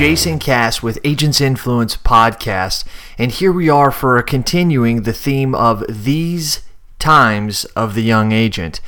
Jason Cass with Agents Influence Podcast, and here we are for continuing the theme of these times of the young agent.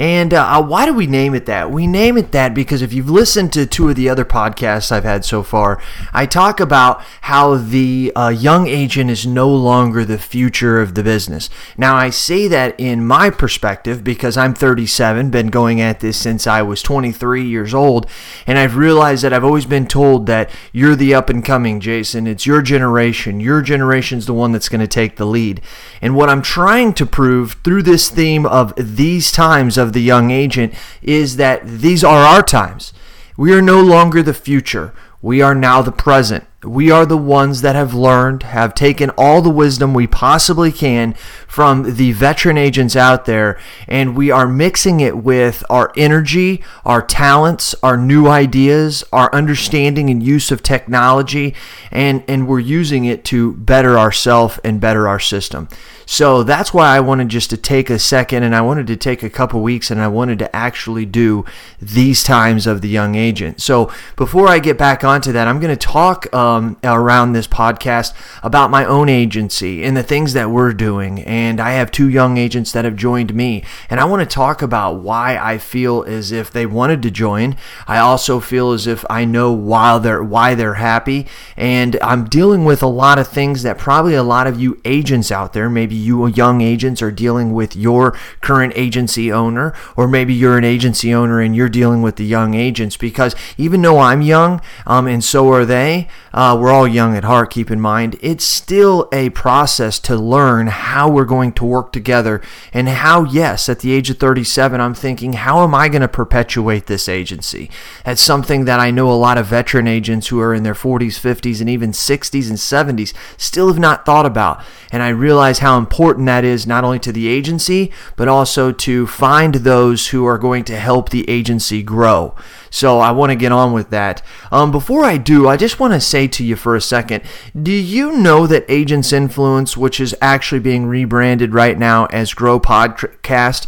And uh, uh, why do we name it that? We name it that because if you've listened to two of the other podcasts I've had so far, I talk about how the uh, young agent is no longer the future of the business. Now, I say that in my perspective because I'm 37, been going at this since I was 23 years old, and I've realized that I've always been told that you're the up and coming, Jason. It's your generation. Your generation's the one that's going to take the lead. And what I'm trying to prove through this theme of these times of the young agent is that these are our times. We are no longer the future. We are now the present. We are the ones that have learned, have taken all the wisdom we possibly can from the veteran agents out there, and we are mixing it with our energy, our talents, our new ideas, our understanding and use of technology, and, and we're using it to better ourselves and better our system. So that's why I wanted just to take a second and I wanted to take a couple weeks and I wanted to actually do these times of the young agent. So before I get back onto that, I'm going to talk. Um, um, around this podcast about my own agency and the things that we're doing. And I have two young agents that have joined me. And I want to talk about why I feel as if they wanted to join. I also feel as if I know why they're why they're happy. And I'm dealing with a lot of things that probably a lot of you agents out there, maybe you young agents are dealing with your current agency owner, or maybe you're an agency owner and you're dealing with the young agents. Because even though I'm young, um, and so are they, uh, we're all young at heart, keep in mind, it's still a process to learn how we're going to work together and how, yes, at the age of 37, I'm thinking, how am I going to perpetuate this agency? That's something that I know a lot of veteran agents who are in their 40s, 50s, and even 60s and 70s still have not thought about. And I realize how important that is not only to the agency, but also to find those who are going to help the agency grow. So I want to get on with that. Um, before I do, I just want to say to you for a second do you know that Agents Influence, which is actually being rebranded right now as Grow Podcast,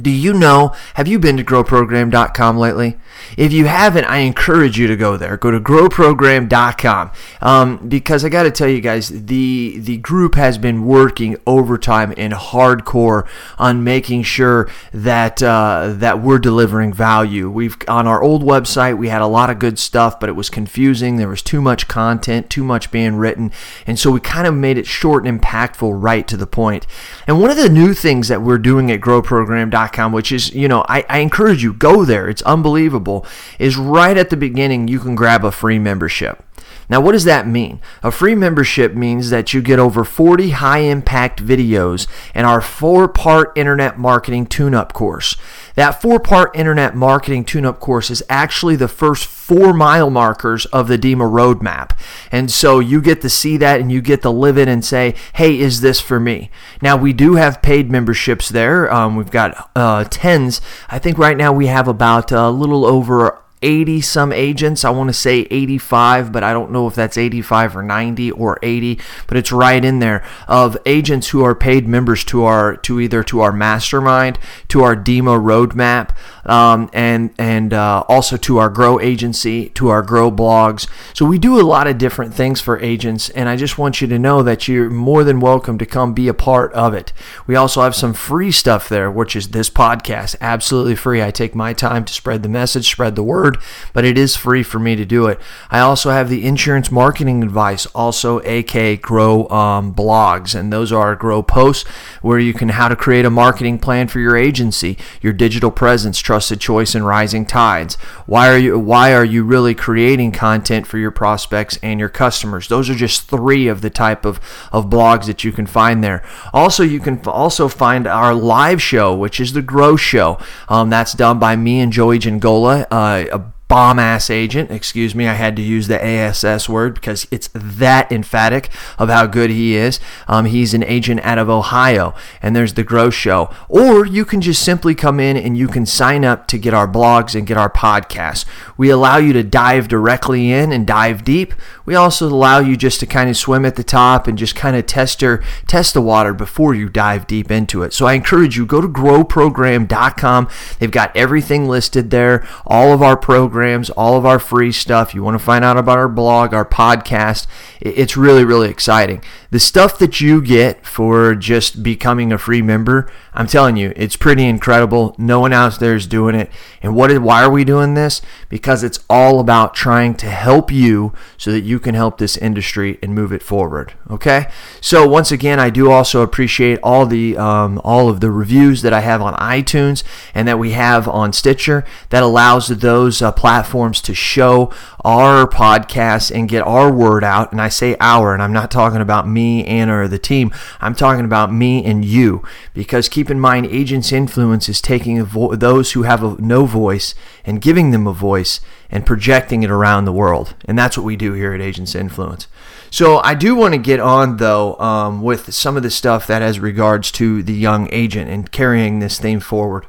do you know? Have you been to growprogram.com lately? If you haven't, I encourage you to go there. Go to growprogram.com um, because I got to tell you guys, the the group has been working overtime and hardcore on making sure that uh, that we're delivering value. We've on our old website we had a lot of good stuff, but it was confusing. There was too much content, too much being written, and so we kind of made it short and impactful, right to the point. And one of the new things that we're doing at growprogram.com, which is you know I, I encourage you go there. It's unbelievable is right at the beginning you can grab a free membership. Now, what does that mean? A free membership means that you get over 40 high impact videos and our four part internet marketing tune up course. That four part internet marketing tune up course is actually the first four mile markers of the DEMA roadmap. And so you get to see that and you get to live it and say, hey, is this for me? Now, we do have paid memberships there. Um, we've got uh, tens. I think right now we have about a little over 80 some agents. I want to say 85, but I don't know if that's 85 or 90 or 80, but it's right in there of agents who are paid members to our to either to our mastermind, to our demo roadmap, um, and and uh, also to our Grow agency, to our Grow blogs. So we do a lot of different things for agents, and I just want you to know that you're more than welcome to come be a part of it. We also have some free stuff there, which is this podcast, absolutely free. I take my time to spread the message, spread the word, but it is free for me to do it. I also have the insurance marketing advice, also AK Grow um, blogs, and those are Grow posts where you can how to create a marketing plan for your agency, your digital presence trusted choice and rising tides. Why are you why are you really creating content for your prospects and your customers? Those are just three of the type of, of blogs that you can find there. Also, you can also find our live show, which is the Grow Show. Um, that's done by me and Joey Giangola, uh, bomb ass agent. Excuse me, I had to use the ASS word because it's that emphatic of how good he is. Um, he's an agent out of Ohio, and there's the Grow Show. Or you can just simply come in and you can sign up to get our blogs and get our podcasts. We allow you to dive directly in and dive deep. We also allow you just to kind of swim at the top and just kind of test your test the water before you dive deep into it. So I encourage you go to growprogram.com. They've got everything listed there, all of our programs programs, all of our free stuff. You want to find out about our blog, our podcast. It's really, really exciting. The stuff that you get for just becoming a free member, I'm telling you, it's pretty incredible. No one out there is doing it. And what? Is, why are we doing this? Because it's all about trying to help you so that you can help this industry and move it forward. Okay. So once again, I do also appreciate all the um, all of the reviews that I have on iTunes and that we have on Stitcher. That allows those uh, platforms to show our podcast and get our word out. And I say our, and I'm not talking about me, Anna, or the team. I'm talking about me and you. Because keep in mind, Agents Influence is taking vo- those who have a, no voice and giving them a voice and projecting it around the world. And that's what we do here at Agents Influence. So I do want to get on though um, with some of the stuff that has regards to the young agent and carrying this theme forward.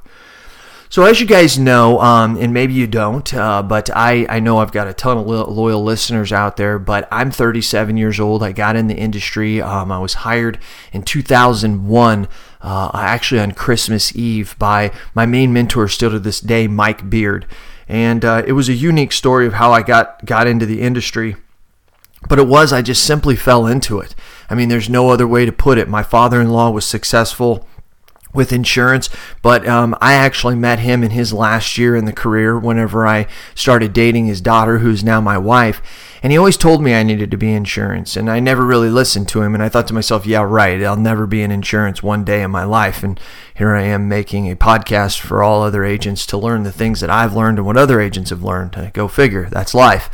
So, as you guys know, um, and maybe you don't, uh, but I, I know I've got a ton of loyal listeners out there, but I'm 37 years old. I got in the industry. Um, I was hired in 2001, uh, actually on Christmas Eve, by my main mentor, still to this day, Mike Beard. And uh, it was a unique story of how I got, got into the industry. But it was, I just simply fell into it. I mean, there's no other way to put it. My father in law was successful with insurance, but um, I actually met him in his last year in the career whenever I started dating his daughter, who's now my wife. And he always told me I needed to be insurance, and I never really listened to him. And I thought to myself, yeah, right, I'll never be in insurance one day in my life. And here I am making a podcast for all other agents to learn the things that I've learned and what other agents have learned. Go figure, that's life.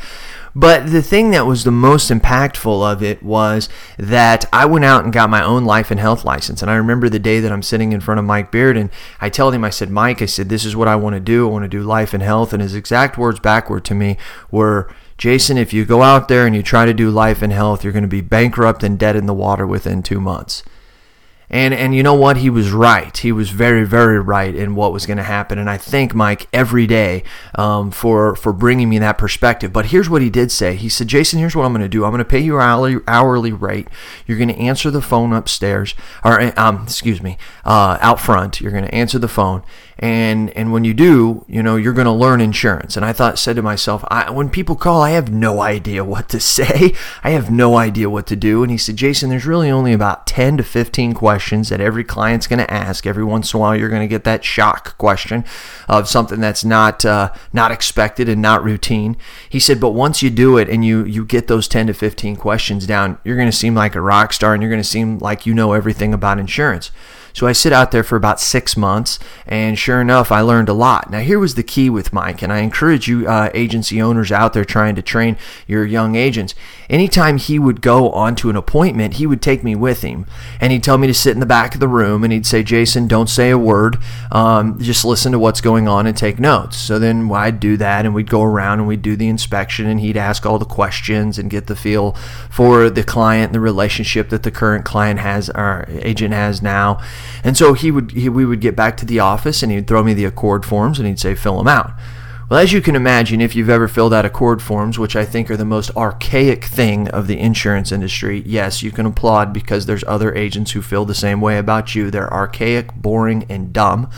But the thing that was the most impactful of it was that I went out and got my own life and health license. And I remember the day that I'm sitting in front of Mike Beard and I told him, I said, Mike, I said, this is what I want to do. I want to do life and health. And his exact words backward to me were, Jason, if you go out there and you try to do life and health, you're going to be bankrupt and dead in the water within two months. And and you know what? He was right. He was very very right in what was going to happen. And I thank Mike every day um, for for bringing me that perspective. But here's what he did say. He said, Jason, here's what I'm going to do. I'm going to pay you hourly hourly rate. You're going to answer the phone upstairs, or um, excuse me, uh, out front. You're going to answer the phone, and and when you do, you know you're going to learn insurance. And I thought, said to myself, I, when people call, I have no idea what to say. I have no idea what to do. And he said, Jason, there's really only about 10 to 15 questions that every client's going to ask. Every once in a while, you're going to get that shock question of something that's not uh, not expected and not routine. He said, but once you do it and you you get those 10 to 15 questions down, you're going to seem like a rock star and you're going to seem like you know everything about insurance. So I sit out there for about six months, and sure enough, I learned a lot. Now, here was the key with Mike, and I encourage you, uh, agency owners out there trying to train your young agents. Anytime he would go onto an appointment, he would take me with him, and he'd tell me to sit in the back of the room, and he'd say, Jason, don't say a word, um, just listen to what's going on and take notes. So then I'd do that, and we'd go around and we'd do the inspection, and he'd ask all the questions and get the feel for the client, the relationship that the current client has, our agent has now. And so he would he, we would get back to the office and he'd throw me the ACORD forms and he'd say fill them out. Well, as you can imagine, if you've ever filled out ACORD forms, which I think are the most archaic thing of the insurance industry, yes, you can applaud because there's other agents who feel the same way about you. They're archaic, boring, and dumb.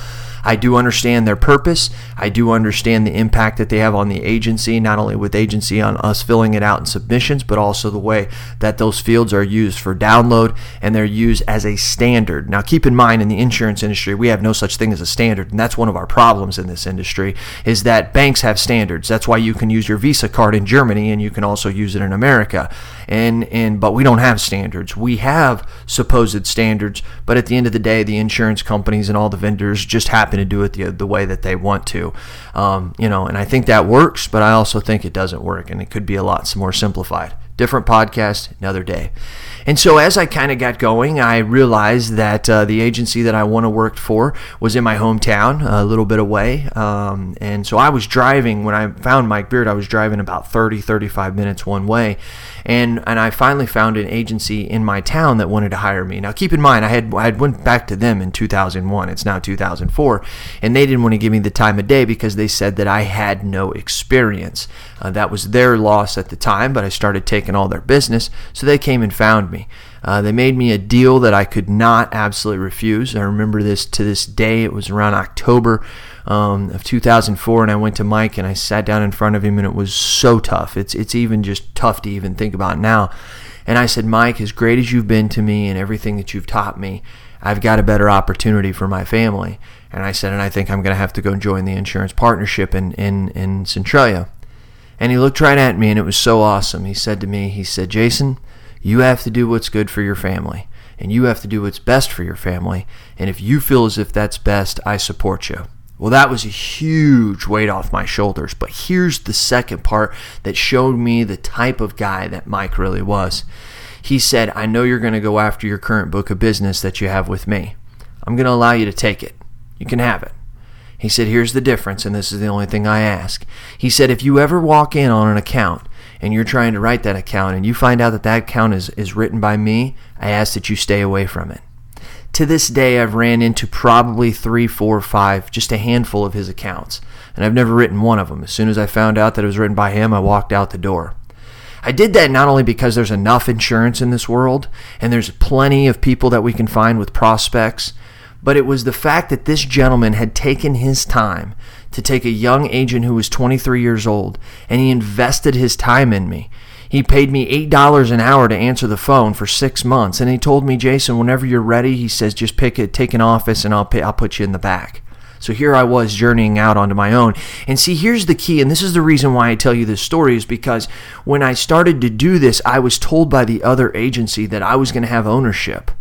I do understand their purpose. I do understand the impact that they have on the agency, not only with agency on us filling it out in submissions, but also the way that those fields are used for download and they're used as a standard. Now, keep in mind in the insurance industry, we have no such thing as a standard, and that's one of our problems in this industry is that banks have standards. That's why you can use your Visa card in Germany and you can also use it in America. And and but we don't have standards. We have supposed standards, but at the end of the day, the insurance companies and all the vendors just happen happen to do it the, the way that they want to. Um, you know, and I think that works, but I also think it doesn't work, and it could be a lot more simplified. Different podcast, another day. And so as I kind of got going, I realized that uh, the agency that I want to work for was in my hometown, a little bit away. Um, and so I was driving, when I found Mike Beard, I was driving about 30, 35 minutes one way. And, and I finally found an agency in my town that wanted to hire me. Now, keep in mind, I had I had went back to them in 2001. It's now 2004, and they didn't want to give me the time of day because they said that I had no experience. Uh, that was their loss at the time, but I started taking all their business, so they came and found me. Uh, they made me a deal that I could not absolutely refuse. I remember this to this day. It was around October um, of 2004, and I went to Mike and I sat down in front of him, and it was so tough. It's it's even just tough to even think about now. And I said, Mike, as great as you've been to me and everything that you've taught me, I've got a better opportunity for my family. And I said, and I think I'm going to have to go join the insurance partnership in, in, in Centralia. And he looked right at me, and it was so awesome. He said to me, he said, Jason, you have to do what's good for your family, and you have to do what's best for your family. And if you feel as if that's best, I support you. Well, that was a huge weight off my shoulders. But here's the second part that showed me the type of guy that Mike really was. He said, I know you're going to go after your current book of business that you have with me. I'm going to allow you to take it. You can have it. He said, Here's the difference, and this is the only thing I ask. He said, If you ever walk in on an account and you're trying to write that account and you find out that that account is, is written by me, I ask that you stay away from it. To this day, I've ran into probably three, four, five, just a handful of his accounts, and I've never written one of them. As soon as I found out that it was written by him, I walked out the door. I did that not only because there's enough insurance in this world, and there's plenty of people that we can find with prospects but it was the fact that this gentleman had taken his time to take a young agent who was 23 years old and he invested his time in me. He paid me $8 an hour to answer the phone for six months. And he told me, Jason, whenever you're ready, he says, just pick it, take an office, and I'll, pay, I'll put you in the back. So here I was journeying out onto my own. And see, here's the key, and this is the reason why I tell you this story, is because when I started to do this, I was told by the other agency that I was going to have ownership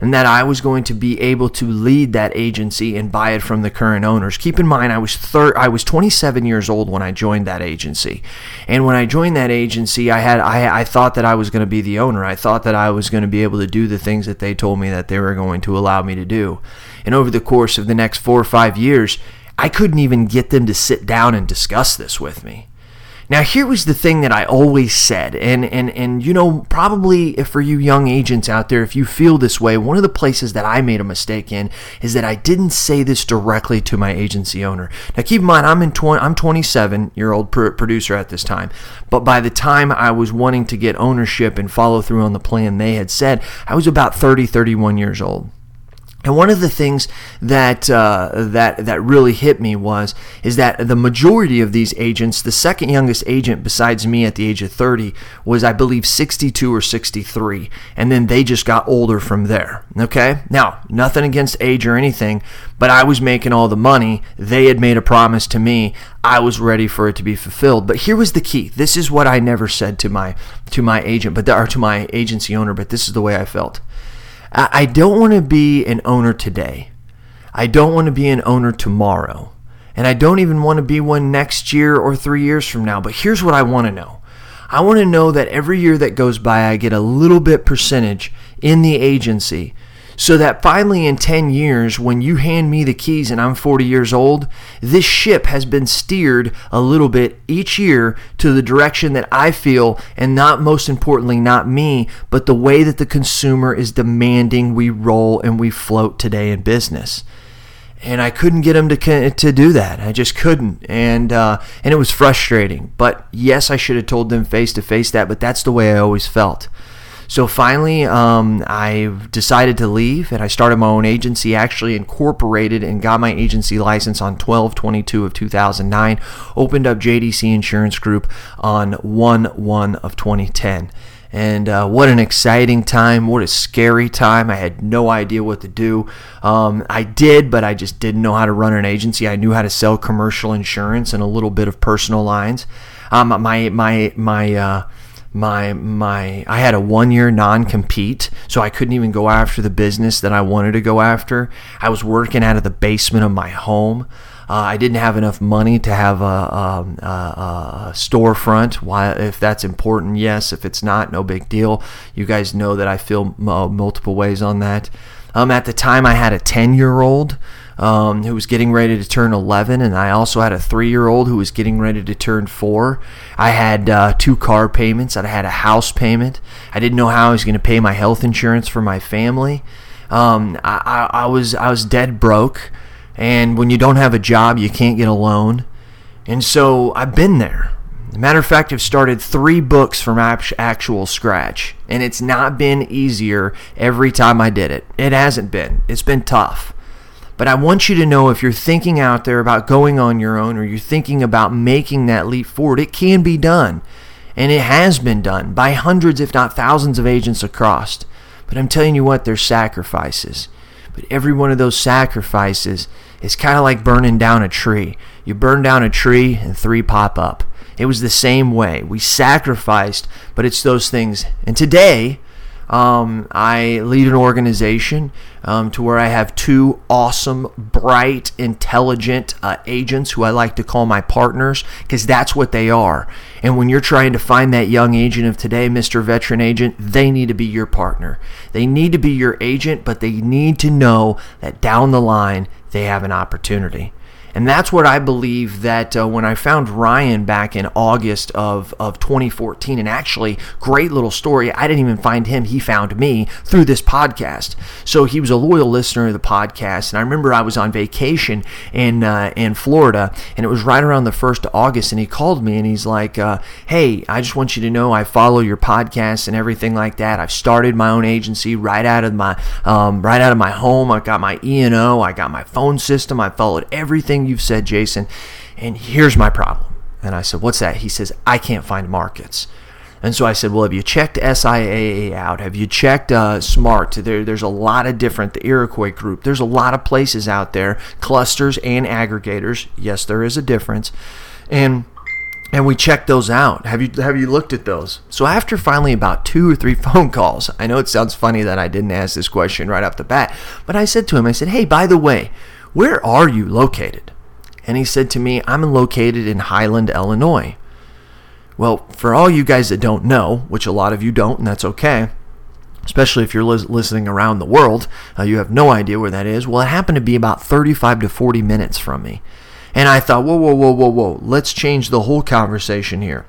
and that I was going to be able to lead that agency and buy it from the current owners. Keep in mind, I was thir- I was 27 years old when I joined that agency, and when I joined that agency, I had I, I thought that I was going to be the owner. I thought that I was going to be able to do the things that they told me that they were going to allow me to do. And over the course of the next four or five years, I couldn't even get them to sit down and discuss this with me. Now, here was the thing that I always said, and, and, and you know, probably for you young agents out there, if you feel this way, one of the places that I made a mistake in is that I didn't say this directly to my agency owner. Now, keep in mind, I'm in 20, I'm 27 year old producer at this time, but by the time I was wanting to get ownership and follow through on the plan they had said, I was about 30, 31 years old. And one of the things that uh, that that really hit me was is that the majority of these agents, the second youngest agent besides me at the age of 30 was I believe 62 or 63, and then they just got older from there. Okay, now nothing against age or anything, but I was making all the money. They had made a promise to me. I was ready for it to be fulfilled. But here was the key. This is what I never said to my to my agent, but or to my agency owner. But this is the way I felt. I don't want to be an owner today. I don't want to be an owner tomorrow. And I don't even want to be one next year or three years from now. But here's what I want to know I want to know that every year that goes by, I get a little bit percentage in the agency so that finally in 10 years, when you hand me the keys and I'm 40 years old, this ship has been steered a little bit each year to the direction that I feel, and not most importantly, not me, but the way that the consumer is demanding we roll and we float today in business and I couldn't get him to to do that. I just couldn't, and uh, and it was frustrating. But yes, I should have told them face to face that, but that's the way I always felt. So finally, um, I decided to leave and I started my own agency, actually incorporated and got my agency license on 12 22 of 2009, opened up JDC Insurance Group on 1 1 of 2010. And uh, what an exciting time! What a scary time! I had no idea what to do. Um, I did, but I just didn't know how to run an agency. I knew how to sell commercial insurance and a little bit of personal lines. Um, my my my uh, my my I had a one year non compete, so I couldn't even go after the business that I wanted to go after. I was working out of the basement of my home. Uh, I didn't have enough money to have a, a, a, a, storefront. Why, if that's important, yes. If it's not, no big deal. You guys know that I feel m- uh, multiple ways on that. Um, at the time, I had a 10 year old um, who was getting ready to turn 11, and I also had a three year old who was getting ready to turn four. I had uh, two car payments, I had a house payment. I didn't know how I was going to pay my health insurance for my family. Um, I, I, I, was I was dead broke, and when you don't have a job, you can't get a loan. And so I've been there. matter of fact, I've started three books from actual scratch, and it's not been easier every time I did it. It hasn't been. It's been tough. But I want you to know if you're thinking out there about going on your own or you're thinking about making that leap forward, it can be done. And it has been done by hundreds, if not thousands, of agents across. But I'm telling you what, there's sacrifices. But every one of those sacrifices is kind of like burning down a tree. You burn down a tree and three pop up. It was the same way. We sacrificed, but it's those things. And today, um, I lead an organization um, to where I have two awesome, bright, intelligent uh, agents who I like to call my partners because that's what they are. And when you're trying to find that young agent of today, Mr. Veteran Agent, they need to be your partner. They need to be your agent, but they need to know that down the line they have an opportunity. And that's what I believe that uh, when I found Ryan back in August of, of 2014, and actually, great little story. I didn't even find him, he found me through this podcast. So he was a loyal listener of the podcast. And I remember I was on vacation in, uh, in Florida, and it was right around the 1st of August, and he called me and he's like, uh, Hey, I just want you to know I follow your podcast and everything like that. I've started my own agency right out of my, um, right out of my home. I got my E&O, I got my phone system, I followed everything you've said, Jason, and here's my problem. And I said, What's that? He says, I can't find markets. And so I said, Well, have you checked SIAA out? Have you checked uh, SMART? There, there's a lot of different, the Iroquois group. There's a lot of places out there, clusters and aggregators. Yes, there is a difference. And and we checked those out. Have you have you looked at those? So after finally about two or three phone calls, I know it sounds funny that I didn't ask this question right off the bat, but I said to him, I said, "Hey, by the way, where are you located?" And he said to me, I'm located in Highland, Illinois. Well, for all you guys that don't know, which a lot of you don't, and that's okay, especially if you're listening around the world, uh, you have no idea where that is. Well, it happened to be about 35 to 40 minutes from me. And I thought, whoa, whoa, whoa, whoa, whoa, let's change the whole conversation here.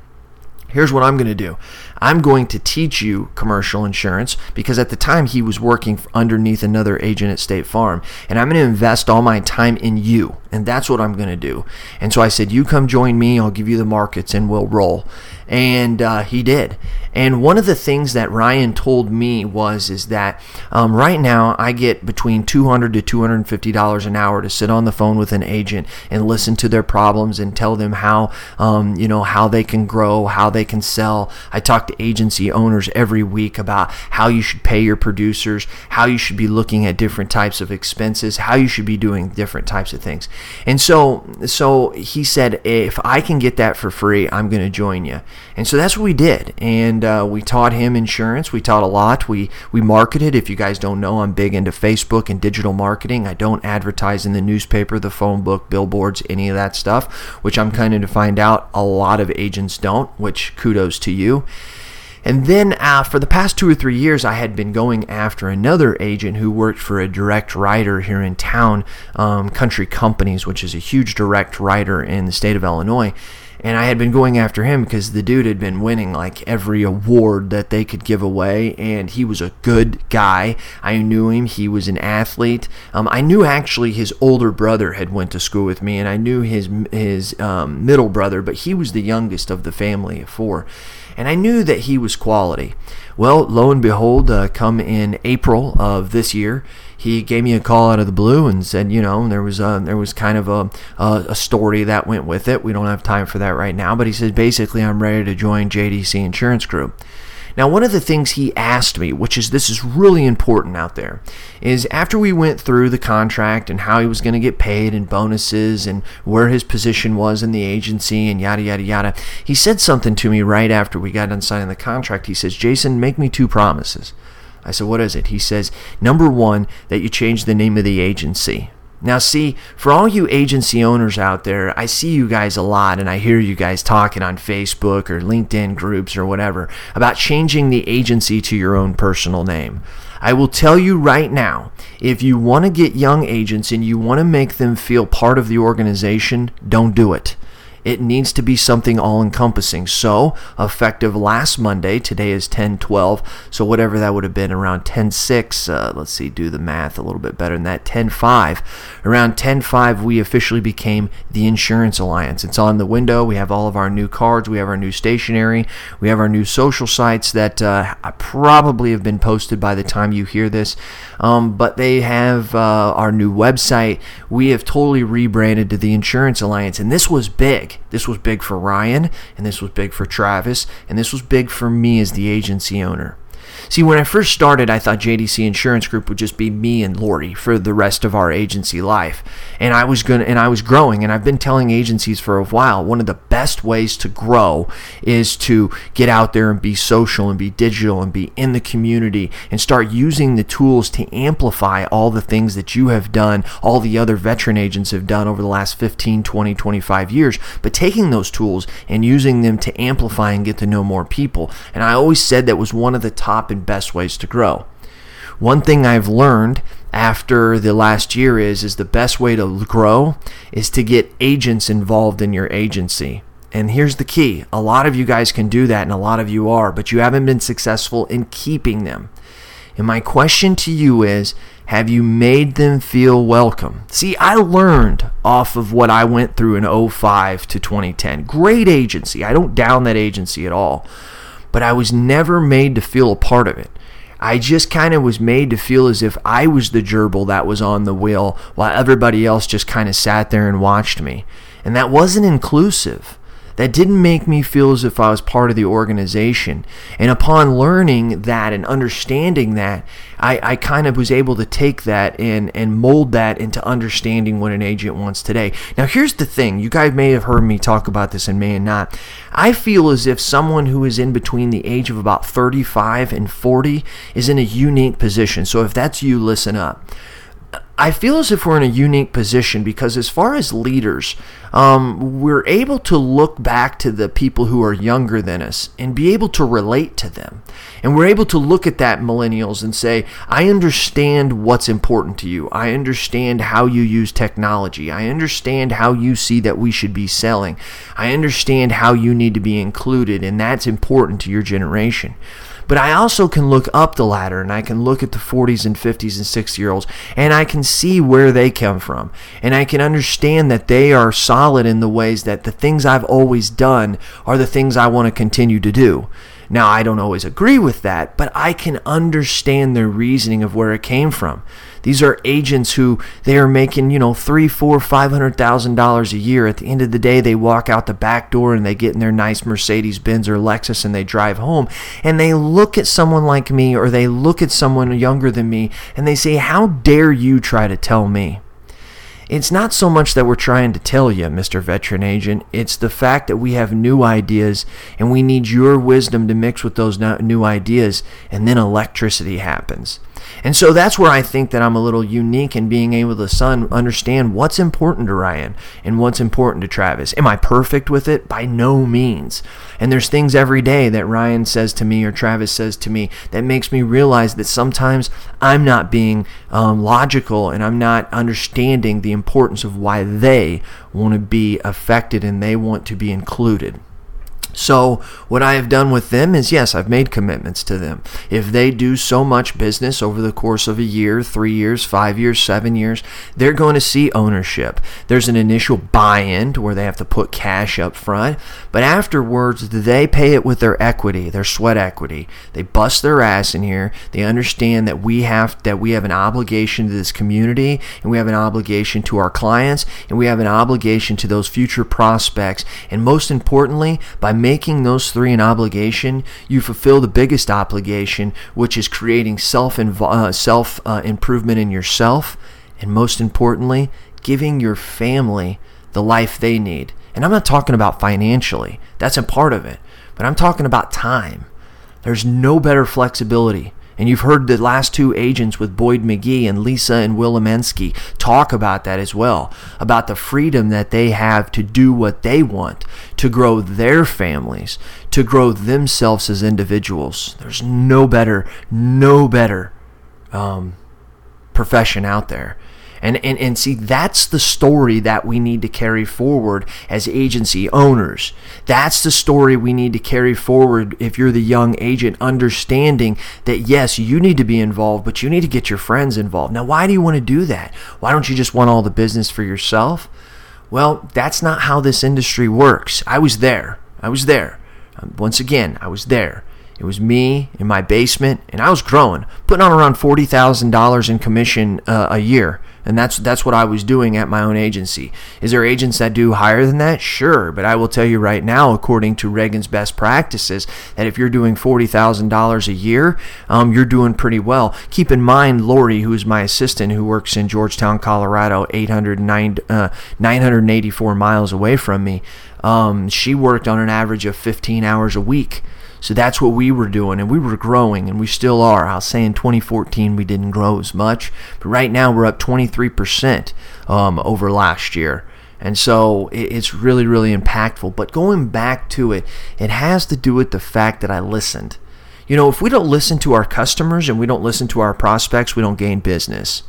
Here's what I'm going to do I'm going to teach you commercial insurance because at the time he was working underneath another agent at State Farm. And I'm going to invest all my time in you. And that's what I'm going to do. And so I said, You come join me, I'll give you the markets, and we'll roll and uh, he did. And one of the things that Ryan told me was is that um, right now I get between 200 to 250 dollars an hour to sit on the phone with an agent and listen to their problems and tell them how um, you know how they can grow, how they can sell. I talk to agency owners every week about how you should pay your producers, how you should be looking at different types of expenses, how you should be doing different types of things. And so so he said if I can get that for free, I'm going to join you. And so that's what we did. And uh, we taught him insurance. We taught a lot. We we marketed. If you guys don't know, I'm big into Facebook and digital marketing. I don't advertise in the newspaper, the phone book, billboards, any of that stuff, which I'm kind of to find out a lot of agents don't. Which kudos to you. And then uh, for the past two or three years, I had been going after another agent who worked for a direct writer here in town, um, Country Companies, which is a huge direct writer in the state of Illinois. And I had been going after him because the dude had been winning like every award that they could give away, and he was a good guy. I knew him; he was an athlete. Um, I knew actually his older brother had went to school with me, and I knew his his um, middle brother, but he was the youngest of the family of four, and I knew that he was quality. Well, lo and behold, uh, come in April of this year, he gave me a call out of the blue and said, you know, there was a, there was kind of a, a, a story that went with it. We don't have time for that right now, but he said basically I'm ready to join JDC Insurance Group. Now, one of the things he asked me, which is this is really important out there, is after we went through the contract and how he was going to get paid and bonuses and where his position was in the agency and yada, yada, yada, he said something to me right after we got done signing the contract. He says, Jason, make me two promises. I said, What is it? He says, Number one, that you change the name of the agency. Now, see, for all you agency owners out there, I see you guys a lot and I hear you guys talking on Facebook or LinkedIn groups or whatever about changing the agency to your own personal name. I will tell you right now if you want to get young agents and you want to make them feel part of the organization, don't do it It needs to be something all encompassing. So, effective last Monday, today is 10 12. So, whatever that would have been around 10 6, uh, let's see, do the math a little bit better than that, 10 5. Around 10 5, we officially became the Insurance Alliance. It's on the window. We have all of our new cards, we have our new stationery, we have our new social sites that uh, probably have been posted by the time you hear this. Um, but they have uh, our new website. We have totally rebranded to the Insurance Alliance, and this was big. This was big for Ryan, and this was big for Travis, and this was big for me as the agency owner. See, when I first started, I thought JDC Insurance Group would just be me and Lori for the rest of our agency life. And I was going and I was growing and I've been telling agencies for a while, one of the best ways to grow is to get out there and be social and be digital and be in the community and start using the tools to amplify all the things that you have done, all the other veteran agents have done over the last 15, 20, 25 years, but taking those tools and using them to amplify and get to know more people. And I always said that was one of the top and best ways to grow. One thing I've learned after the last year is is the best way to grow is to get agents involved in your agency. And here's the key. A lot of you guys can do that and a lot of you are, but you haven't been successful in keeping them. And my question to you is have you made them feel welcome? See, I learned off of what I went through in 05 to 2010. Great agency. I don't down that agency at all but I was never made to feel a part of it. I just kind of was made to feel as if I was the gerbil that was on the wheel while everybody else just kind of sat there and watched me. And that wasn't inclusive that didn't make me feel as if I was part of the organization. And upon learning that and understanding that, I, I kind of was able to take that and, and mold that into understanding what an agent wants today. Now, here's the thing you guys may have heard me talk about this and may not. I feel as if someone who is in between the age of about 35 and 40 is in a unique position. So if that's you, listen up. I feel as if we're in a unique position because, as far as leaders, um, we're able to look back to the people who are younger than us and be able to relate to them. And we're able to look at that millennials and say, I understand what's important to you. I understand how you use technology. I understand how you see that we should be selling. I understand how you need to be included, and that's important to your generation. But I also can look up the ladder and I can look at the 40s and 50s and 60 year olds and I can see where they come from. And I can understand that they are solid in the ways that the things I've always done are the things I want to continue to do. Now, I don't always agree with that, but I can understand their reasoning of where it came from. These are agents who they are making, you know, three, four, five hundred thousand dollars a year. At the end of the day, they walk out the back door and they get in their nice Mercedes Benz or Lexus and they drive home. And they look at someone like me or they look at someone younger than me and they say, How dare you try to tell me? It's not so much that we're trying to tell you, Mr. Veteran Agent. It's the fact that we have new ideas and we need your wisdom to mix with those new ideas, and then electricity happens. And so that's where I think that I'm a little unique in being able to son understand what's important to Ryan and what's important to Travis. Am I perfect with it? By no means. And there's things every day that Ryan says to me or Travis says to me that makes me realize that sometimes I'm not being um, logical and I'm not understanding the importance of why they want to be affected and they want to be included. So, what I have done with them is yes, I've made commitments to them. If they do so much business over the course of a year, three years, five years, seven years, they're going to see ownership. There's an initial buy in to where they have to put cash up front, but afterwards, they pay it with their equity, their sweat equity. They bust their ass in here. They understand that we have that we have an obligation to this community and we have an obligation to our clients and we have an obligation to those future prospects. And most importantly, by making those three an obligation, you fulfill the biggest obligation, which is creating self uh, self uh, improvement in yourself, and most importantly, giving your family the life they need. And I'm not talking about financially; that's a part of it, but I'm talking about time. There's no better flexibility and you've heard the last two agents with Boyd McGee and Lisa and Will Amensky talk about that as well, about the freedom that they have to do what they want, to grow their families, to grow themselves as individuals. There's no better, no better um, profession out there. And, and, and see, that's the story that we need to carry forward as agency owners. That's the story we need to carry forward if you're the young agent, understanding that yes, you need to be involved, but you need to get your friends involved. Now, why do you want to do that? Why don't you just want all the business for yourself? Well, that's not how this industry works. I was there. I was there. Um, once again, I was there. It was me in my basement, and I was growing, putting on around forty thousand dollars in commission uh, a year, and that's that's what I was doing at my own agency. Is there agents that do higher than that? Sure, but I will tell you right now, according to Reagan's best practices, that if you're doing forty thousand dollars a year, um, you're doing pretty well. Keep in mind, Lori, who is my assistant, who works in Georgetown, Colorado, 809, uh, 984 miles away from me. Um, she worked on an average of 15 hours a week. So that's what we were doing, and we were growing, and we still are. I'll say in 2014 we didn't grow as much, but right now we're up 23% um, over last year. And so it's really, really impactful. But going back to it, it has to do with the fact that I listened. You know, if we don't listen to our customers and we don't listen to our prospects, we don't gain business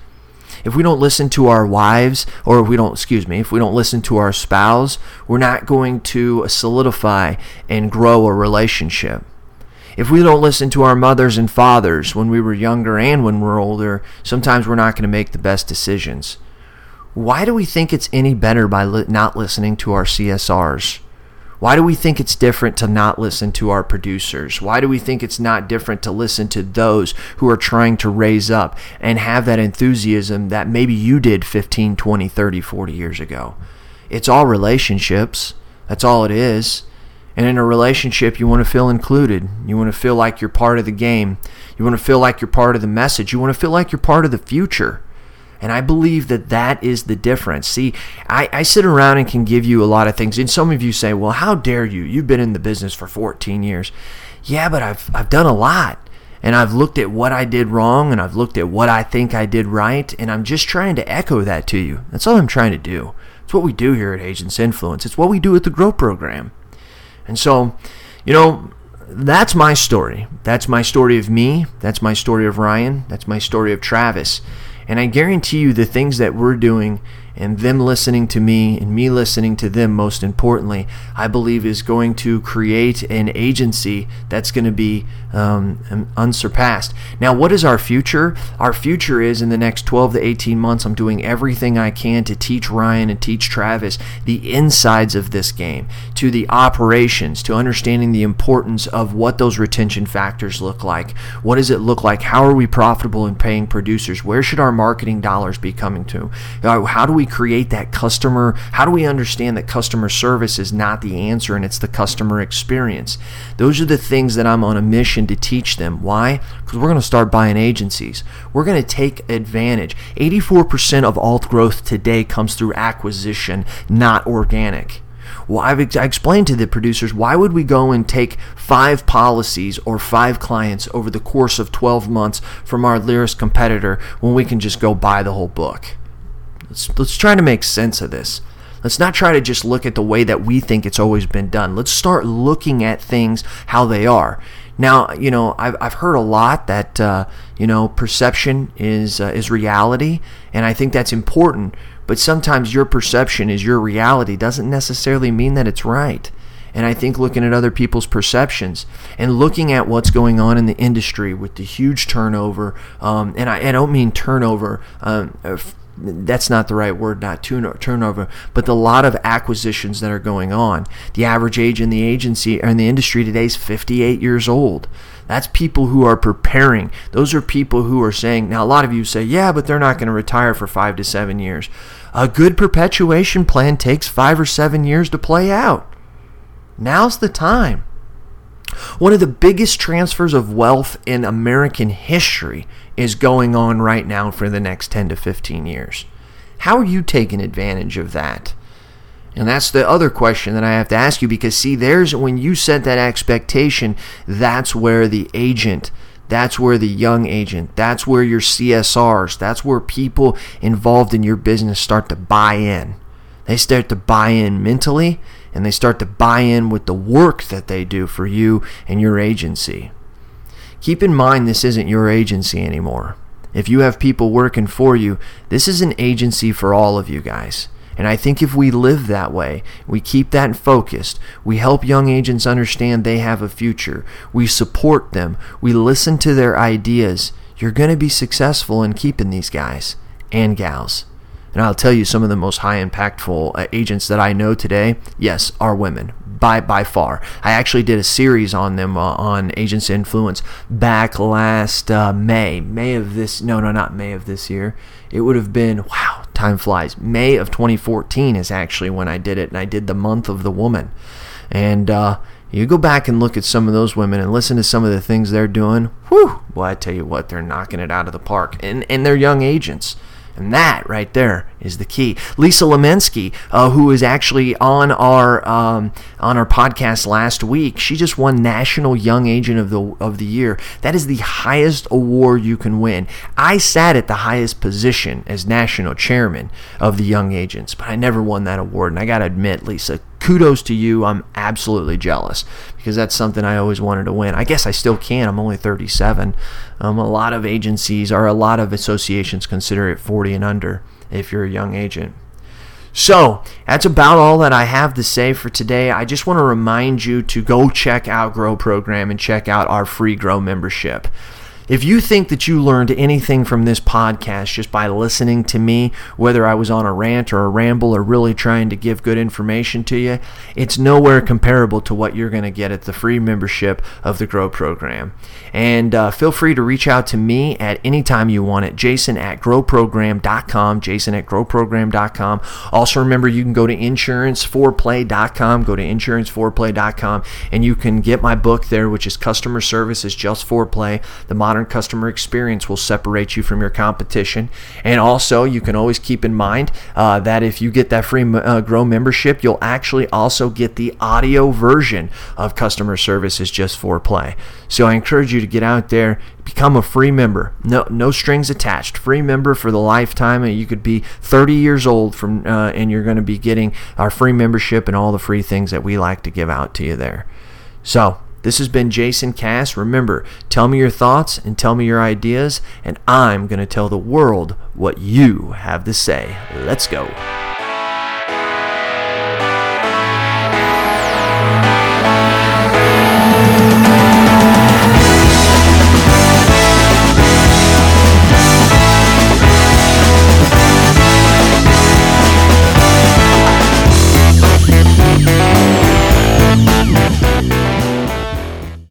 if we don't listen to our wives, or if we don't, excuse me, if we don't listen to our spouse, we're not going to solidify and grow a relationship. If we don't listen to our mothers and fathers when we were younger and when we're older, sometimes we're not going to make the best decisions. Why do we think it's any better by not listening to our CSRs? Why do we think it's different to not listen to our producers? Why do we think it's not different to listen to those who are trying to raise up and have that enthusiasm that maybe you did 15, 20, 30, 40 years ago? It's all relationships. That's all it is. And in a relationship, you want to feel included. You want to feel like you're part of the game. You want to feel like you're part of the message. You want to feel like you're part of the future. And I believe that that is the difference. See, I, I sit around and can give you a lot of things. And some of you say, well, how dare you? You've been in the business for 14 years. Yeah, but I've, I've done a lot. And I've looked at what I did wrong and I've looked at what I think I did right. And I'm just trying to echo that to you. That's all I'm trying to do. It's what we do here at Agents Influence. It's what we do at the Grow Program. And so, you know, that's my story. That's my story of me. That's my story of Ryan. That's my story of Travis. And I guarantee you the things that we're doing and them listening to me and me listening to them, most importantly, I believe is going to create an agency that's going to be um, unsurpassed. Now, what is our future? Our future is in the next 12 to 18 months, I'm doing everything I can to teach Ryan and teach Travis the insides of this game, to the operations, to understanding the importance of what those retention factors look like. What does it look like? How are we profitable in paying producers? Where should our marketing dollars be coming to? How do we create that customer? How do we understand that customer service is not the answer and it's the customer experience? Those are the things that I'm on a mission to teach them. Why? Because we're going to start buying agencies. We're going to take advantage. 84% of alt growth today comes through acquisition, not organic. Well, I've I explained to the producers why would we go and take five policies or five clients over the course of 12 months from our nearest competitor when we can just go buy the whole book? Let's, let's try to make sense of this. Let's not try to just look at the way that we think it's always been done. Let's start looking at things how they are. Now, you know, I've, I've heard a lot that, uh, you know, perception is, uh, is reality, and I think that's important. But sometimes your perception is your reality doesn't necessarily mean that it's right. And I think looking at other people's perceptions and looking at what's going on in the industry with the huge turnover, um, and I, I, don't mean turnover um, that's not the right word, not turnover, but the lot of acquisitions that are going on. The average age in the agency or in the industry today is 58 years old. That's people who are preparing. Those are people who are saying, now a lot of you say, yeah, but they're not going to retire for five to seven years. A good perpetuation plan takes five or seven years to play out. Now's the time. One of the biggest transfers of wealth in American history is going on right now for the next 10 to 15 years. How are you taking advantage of that? And that's the other question that I have to ask you because, see, there's when you set that expectation, that's where the agent, that's where the young agent, that's where your CSRs, that's where people involved in your business start to buy in. They start to buy in mentally and they start to buy in with the work that they do for you and your agency. Keep in mind, this isn't your agency anymore. if you have people working for you, this is an agency for all of you guys. And I think if we live that way, we keep that focused, we help young agents understand they have a future, we support them, we listen to their ideas, you're going to be successful in keeping these guys and gals. And I'll tell you some of the most high impactful uh, agents that I know today, yes, are women by by far. I actually did a series on them uh, on agents influence back last uh, May, May of this no no not May of this year. It would have been wow, time flies. May of 2014 is actually when I did it, and I did the month of the woman. And uh, you go back and look at some of those women and listen to some of the things they're doing. Whew, well, I tell you what, they're knocking it out of the park, and and they're young agents. And that right there is the key. Lisa Lemensky, uh, was actually on our um, on our podcast last week, she just won National Young Agent of the of the Year. That is the highest award you can win. I sat at the highest position as national chairman of the Young Agents, but I never won that award. And I got to admit, Lisa, kudos to you. I'm absolutely jealous because that's something I always wanted to win. I guess I still can. I'm only 37. Um, a lot of agencies or a lot of associations consider it 40 and under if you're a young agent. So, that's about all that I have to say for today. I just want to remind you to go check out Grow Program and check out our free Grow membership. If you think that you learned anything from this podcast just by listening to me, whether I was on a rant or a ramble or really trying to give good information to you, it's nowhere comparable to what you're going to get at the free membership of the Grow program. And uh, feel free to reach out to me at any time you want it. Jason at growprogram.com. Jason at growprogram.com. Also, remember you can go to insuranceforeplay.com. Go to insuranceforeplay.com and you can get my book there, which is Customer Service is Just Foreplay. The modern modern customer experience will separate you from your competition. And also, you can always keep in mind uh, that if you get that free uh, Grow membership, you'll actually also get the audio version of customer service is just foreplay. So I encourage you to get out there, become a free member. No, no strings attached. Free member for the lifetime. And you could be 30 years old from, uh, and you're going to be getting our free membership and all the free things that we like to give out to you there. So this has been Jason Cass. Remember, tell me your thoughts and tell me your ideas, and I'm going to tell the world what you have to say. Let's go.